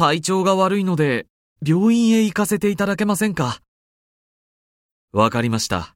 体調が悪いので、病院へ行かせていただけませんか？わかりました。